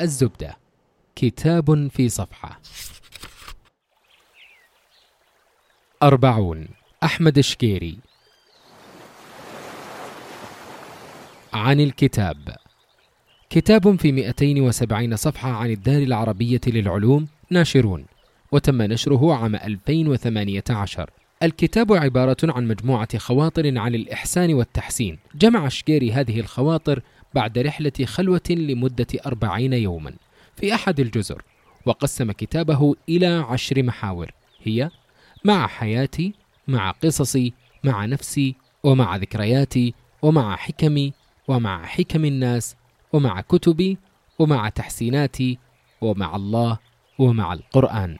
الزبدة. كتاب في صفحة. أربعون. أحمد الشكيري. عن الكتاب. كتاب في 270 صفحة عن الدار العربية للعلوم ناشرون. وتم نشره عام 2018 الكتاب عبارة عن مجموعة خواطر عن الإحسان والتحسين. جمع شكيري هذه الخواطر بعد رحلة خلوة لمدة أربعين يوما في أحد الجزر وقسم كتابه إلى عشر محاور هي مع حياتي مع قصصي مع نفسي ومع ذكرياتي ومع حكمي ومع حكم الناس ومع كتبي ومع تحسيناتي ومع الله ومع القرآن.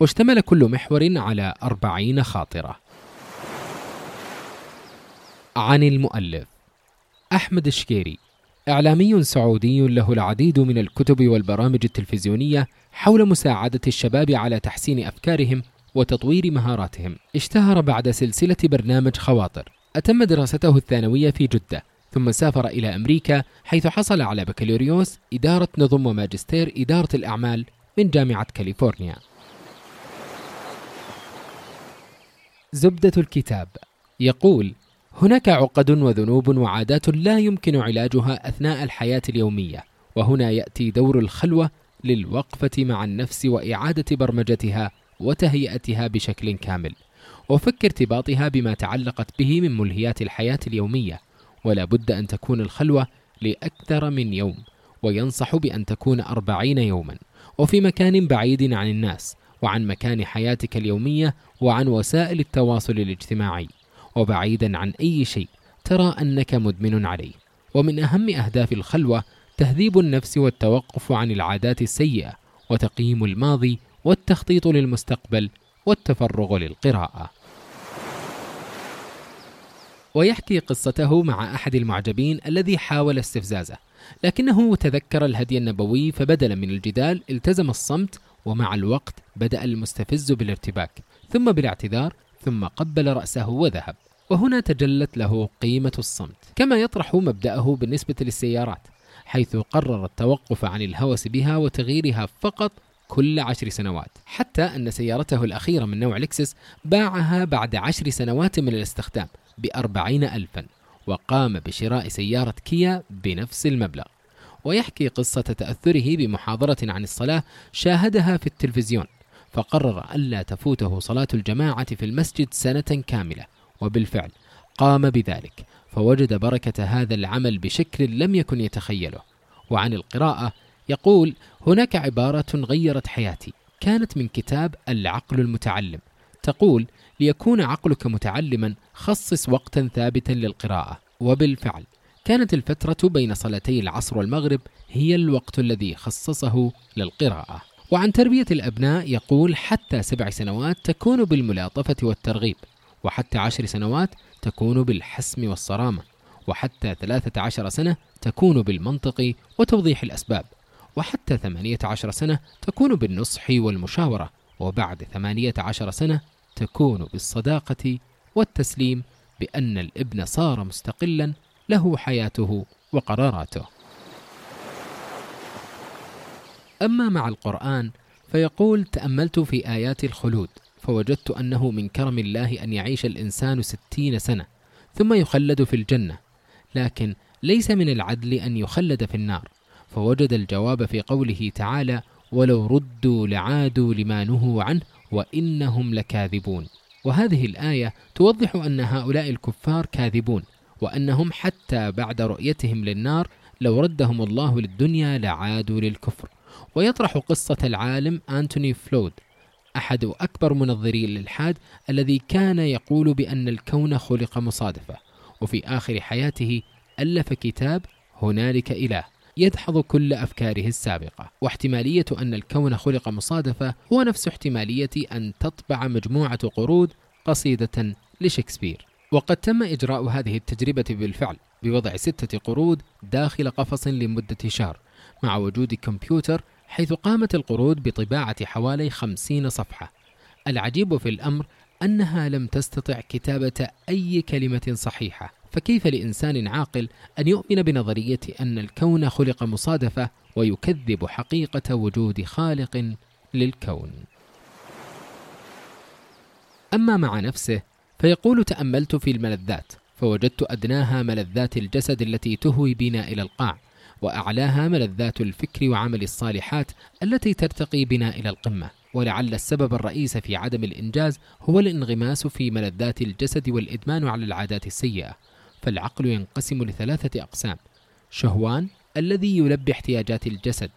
واشتمل كل محور على أربعين خاطرة. عن المؤلف أحمد الشكيري. إعلامي سعودي له العديد من الكتب والبرامج التلفزيونية حول مساعدة الشباب على تحسين أفكارهم وتطوير مهاراتهم. اشتهر بعد سلسلة برنامج خواطر. أتم دراسته الثانوية في جدة، ثم سافر إلى أمريكا حيث حصل على بكالوريوس إدارة نظم وماجستير إدارة الأعمال من جامعة كاليفورنيا. زبدة الكتاب يقول: هناك عقد وذنوب وعادات لا يمكن علاجها أثناء الحياة اليومية وهنا يأتي دور الخلوة للوقفة مع النفس وإعادة برمجتها وتهيئتها بشكل كامل. وفك ارتباطها بما تعلقت به من ملهيات الحياة اليومية ولا بد أن تكون الخلوة لأكثر من يوم وينصح بأن تكون أربعين يوما. وفي مكان بعيد عن الناس وعن مكان حياتك اليومية وعن وسائل التواصل الاجتماعي. وبعيدا عن أي شيء ترى أنك مدمن عليه. ومن أهم أهداف الخلوة تهذيب النفس والتوقف عن العادات السيئة وتقييم الماضي والتخطيط للمستقبل والتفرغ للقراءة. ويحكي قصته مع أحد المعجبين الذي حاول استفزازه لكنه تذكر الهدي النبوي فبدلا من الجدال التزم الصمت ومع الوقت بدأ المستفز بالارتباك ثم بالاعتذار ثم قبل رأسه وذهب. وهنا تجلت له قيمة الصمت كما يطرح مبدأه بالنسبة للسيارات حيث قرر التوقف عن الهوس بها وتغييرها فقط كل عشر سنوات حتى أن سيارته الأخيرة من نوع لكسس باعها بعد عشر سنوات من الاستخدام بأربعين ألفا وقام بشراء سيارة كيا بنفس المبلغ. ويحكي قصة تأثره بمحاضرة عن الصلاة شاهدها في التلفزيون. فقرر ألا تفوته صلاة الجماعة في المسجد سنة كاملة وبالفعل قام بذلك فوجد بركة هذا العمل بشكل لم يكن يتخيله. وعن القراءة يقول هناك عبارة غيرت حياتي كانت من كتاب العقل المتعلم. تقول ليكون عقلك متعلما خصص وقتا ثابتا للقراءة. وبالفعل كانت الفترة بين صلاتي العصر والمغرب هي الوقت الذي خصصه للقراءة. وعن تربية الأبناء يقول حتى سبع سنوات تكون بالملاطفة والترغيب وحتى عشر سنوات تكون بالحسم والصرامة وحتى ثلاثة عشر سنة تكون بالمنطق وتوضيح الأسباب وحتى ثمانية عشر سنة تكون بالنصح والمشاورة وبعد ثمانية عشر سنة تكون بالصداقة والتسليم بأن الإبن صار مستقلا له حياته وقراراته. أما مع القرآن فيقول تأملت في آيات الخلود فوجدت أنه من كرم الله أن يعيش الإنسان ستين سنة ثم يخلد في الجنة لكن ليس من العدل أن يخلد في النار فوجد الجواب في قوله تعالى ولو ردوا لعادوا لما نهوا عنه وإنهم لكاذبون وهذه الآية توضح أن هؤلاء الكفار كاذبون وأنهم حتى بعد رؤيتهم للنار لو ردهم الله للدنيا لعادوا للكفر. ويطرح قصة العالم أنتوني فلود أحد أكبر منظري الإلحاد الذي كان يقول بأن الكون خلق مصادفة وفي آخر حياته ألف كتاب هنالك إله يدحض كل أفكاره السابقة. واحتمالية أن الكون خلق مصادفة هو نفس احتمالية أن تطبع مجموعة قرود قصيدة لشكسبير. وقد تم إجراء هذه التجربة بالفعل بوضع ستة قرود داخل قفص لمدة شهر مع وجود كمبيوتر حيث قامت القرود بطباعة حوالي خمسين صفحة. العجيب في الأمر أنها لم تستطع كتابة أي كلمة صحيحة. فكيف لإنسان عاقل أن يؤمن بنظرية أن الكون خلق مصادفة ويكذب حقيقة وجود خالق للكون؟ أما مع نفسه فيقول تأملت في الملذات فوجدت أدناها ملذات الجسد التي تهوي بنا إلى القاع. وأعلاها ملذات الفكر وعمل الصالحات التي ترتقي بنا إلى القمة. ولعل السبب الرئيس في عدم الإنجاز هو الانغماس في ملذات الجسد والإدمان على العادات السيئة. فالعقل ينقسم لثلاثة أقسام شهوان الذي يلبي احتياجات الجسد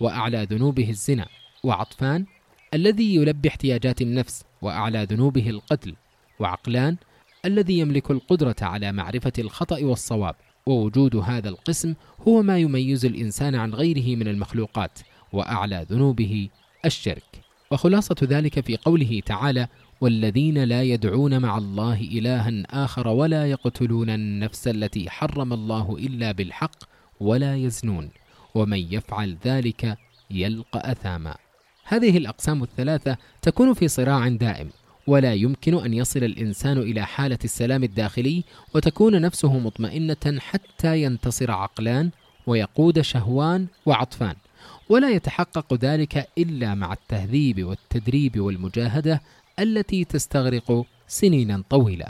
وأعلى ذنوبه الزنا وعطفان الذي يلبي احتياجات النفس وأعلى ذنوبه القتل وعقلان الذي يملك القدرة على معرفة الخطأ والصواب. ووجود هذا القسم هو ما يميز الإنسان عن غيره من المخلوقات وأعلى ذنوبه الشرك. وخلاصة ذلك في قوله تعالى والذين لا يدعون مع الله إلها آخر ولا يقتلون النفس التي حرم الله إلا بالحق ولا يزنون ومن يفعل ذلك يلقى أثاما. هذه الأقسام الثلاثة تكون في صراع دائم. ولا يمكن أن يصل الإنسان إلى حالة السلام الداخلي وتكون نفسه مطمئنة حتى ينتصر عقلان ويقود شهوان وعطفان. ولا يتحقق ذلك إلا مع التهذيب والتدريب والمجاهدة التي تستغرق سنينا طويلة.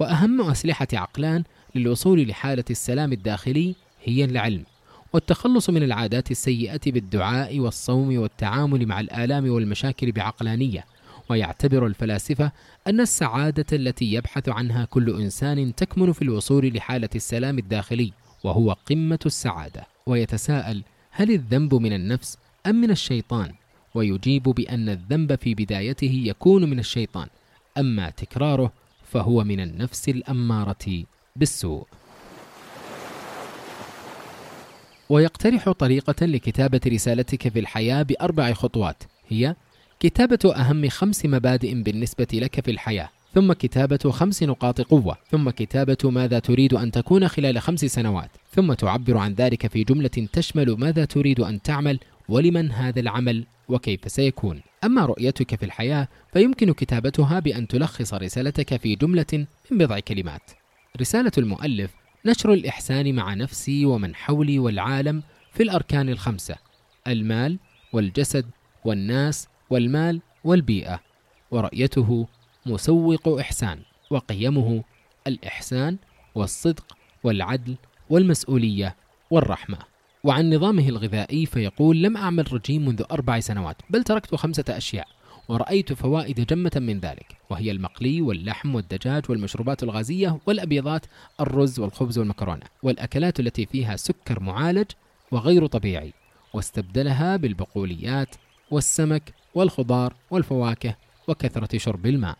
وأهم أسلحة عقلان للوصول لحالة السلام الداخلي هي العلم. والتخلص من العادات السيئة بالدعاء والصوم والتعامل مع الآلام والمشاكل بعقلانية. ويعتبر الفلاسفة أن السعادة التي يبحث عنها كل إنسان تكمن في الوصول لحالة السلام الداخلي وهو قمة السعادة. ويتساءل هل الذنب من النفس أم من الشيطان؟ ويجيب بأن الذنب في بدايته يكون من الشيطان أما تكراره فهو من النفس الأمارة بالسوء. ويقترح طريقة لكتابة رسالتك في الحياة بأربع خطوات هي كتابة أهم خمس مبادئ بالنسبة لك في الحياة ثم كتابة خمس نقاط قوة ثم كتابة ماذا تريد أن تكون خلال خمس سنوات ثم تعبر عن ذلك في جملة تشمل ماذا تريد أن تعمل ولمن هذا العمل وكيف سيكون. أما رؤيتك في الحياة فيمكن كتابتها بأن تلخص رسالتك في جملة من بضع كلمات. رسالة المؤلف نشر الإحسان مع نفسي ومن حولي والعالم في الأركان الخمسة المال والجسد والناس والمال والبيئة ورأيته مسوق إحسان وقيمه الإحسان والصدق والعدل والمسؤولية والرحمة. وعن نظامه الغذائي فيقول لم أعمل رجيم منذ أربع سنوات بل تركت خمسة أشياء ورأيت فوائد جمة من ذلك وهي المقلي واللحم والدجاج والمشروبات الغازية والأبيضات الرز والخبز والمكرونة والأكلات التي فيها سكر معالج وغير طبيعي واستبدلها بالبقوليات والسمك والخضار والفواكه وكثرة شرب الماء.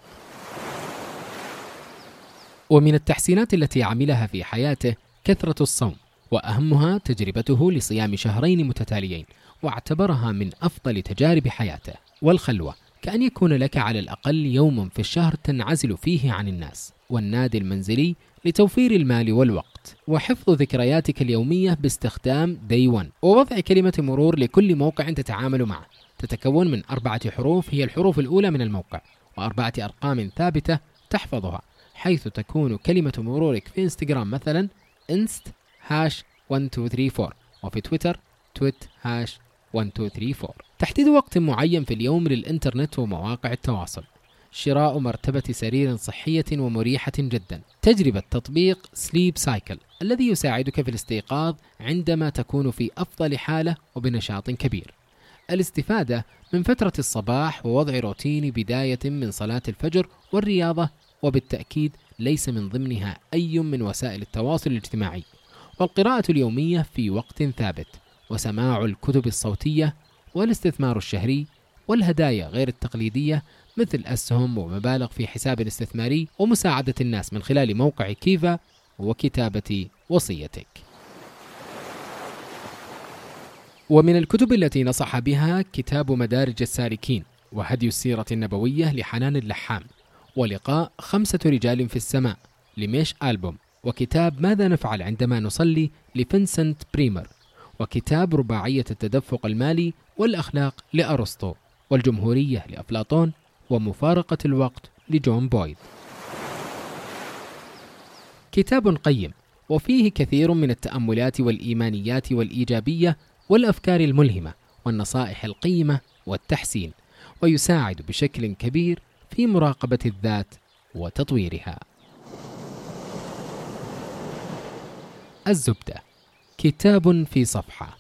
ومن التحسينات التي عملها في حياته كثرة الصوم، وأهمها تجربته لصيام شهرين متتاليين، واعتبرها من أفضل تجارب حياته، والخلوة كأن يكون لك على الأقل يوم في الشهر تنعزل فيه عن الناس، والنادي المنزلي لتوفير المال والوقت وحفظ ذكرياتك اليومية باستخدام دي 1 ووضع كلمة مرور لكل موقع تتعامل معه تتكون من أربعة حروف هي الحروف الأولى من الموقع وأربعة أرقام ثابتة تحفظها حيث تكون كلمة مرورك في إنستغرام مثلا إنست هاش 1234 وفي تويتر تويت هاش 1234 تحديد وقت معين في اليوم للإنترنت ومواقع التواصل. شراء مرتبة سرير صحية ومريحة جدا. تجربة تطبيق سليب سايكل الذي يساعدك في الاستيقاظ عندما تكون في أفضل حالة وبنشاط كبير. الاستفادة من فترة الصباح ووضع روتين بداية من صلاة الفجر والرياضة وبالتأكيد ليس من ضمنها أي من وسائل التواصل الاجتماعي. والقراءة اليومية في وقت ثابت وسماع الكتب الصوتية والاستثمار الشهري والهدايا غير التقليدية مثل أسهم ومبالغ في حساب استثماري ومساعدة الناس من خلال موقع كيفا وكتابة وصيتك. ومن الكتب التي نصح بها كتاب مدارج السالكين وهدي السيرة النبوية لحنان اللحام ولقاء خمسة رجال في السماء لميتش ألبوم وكتاب ماذا نفعل عندما نصلي لفنسنت برومر وكتاب رباعية التدفق المالي والأخلاق لأرسطو والجمهورية لأفلاطون ومفارقة الوقت لجون بويد. كتاب قيم وفيه كثير من التأملات والإيمانيات والإيجابية والأفكار الملهمة والنصائح القيمة والتحسين ويساعد بشكل كبير في مراقبة الذات وتطويرها. الزبدة كتاب في صفحة.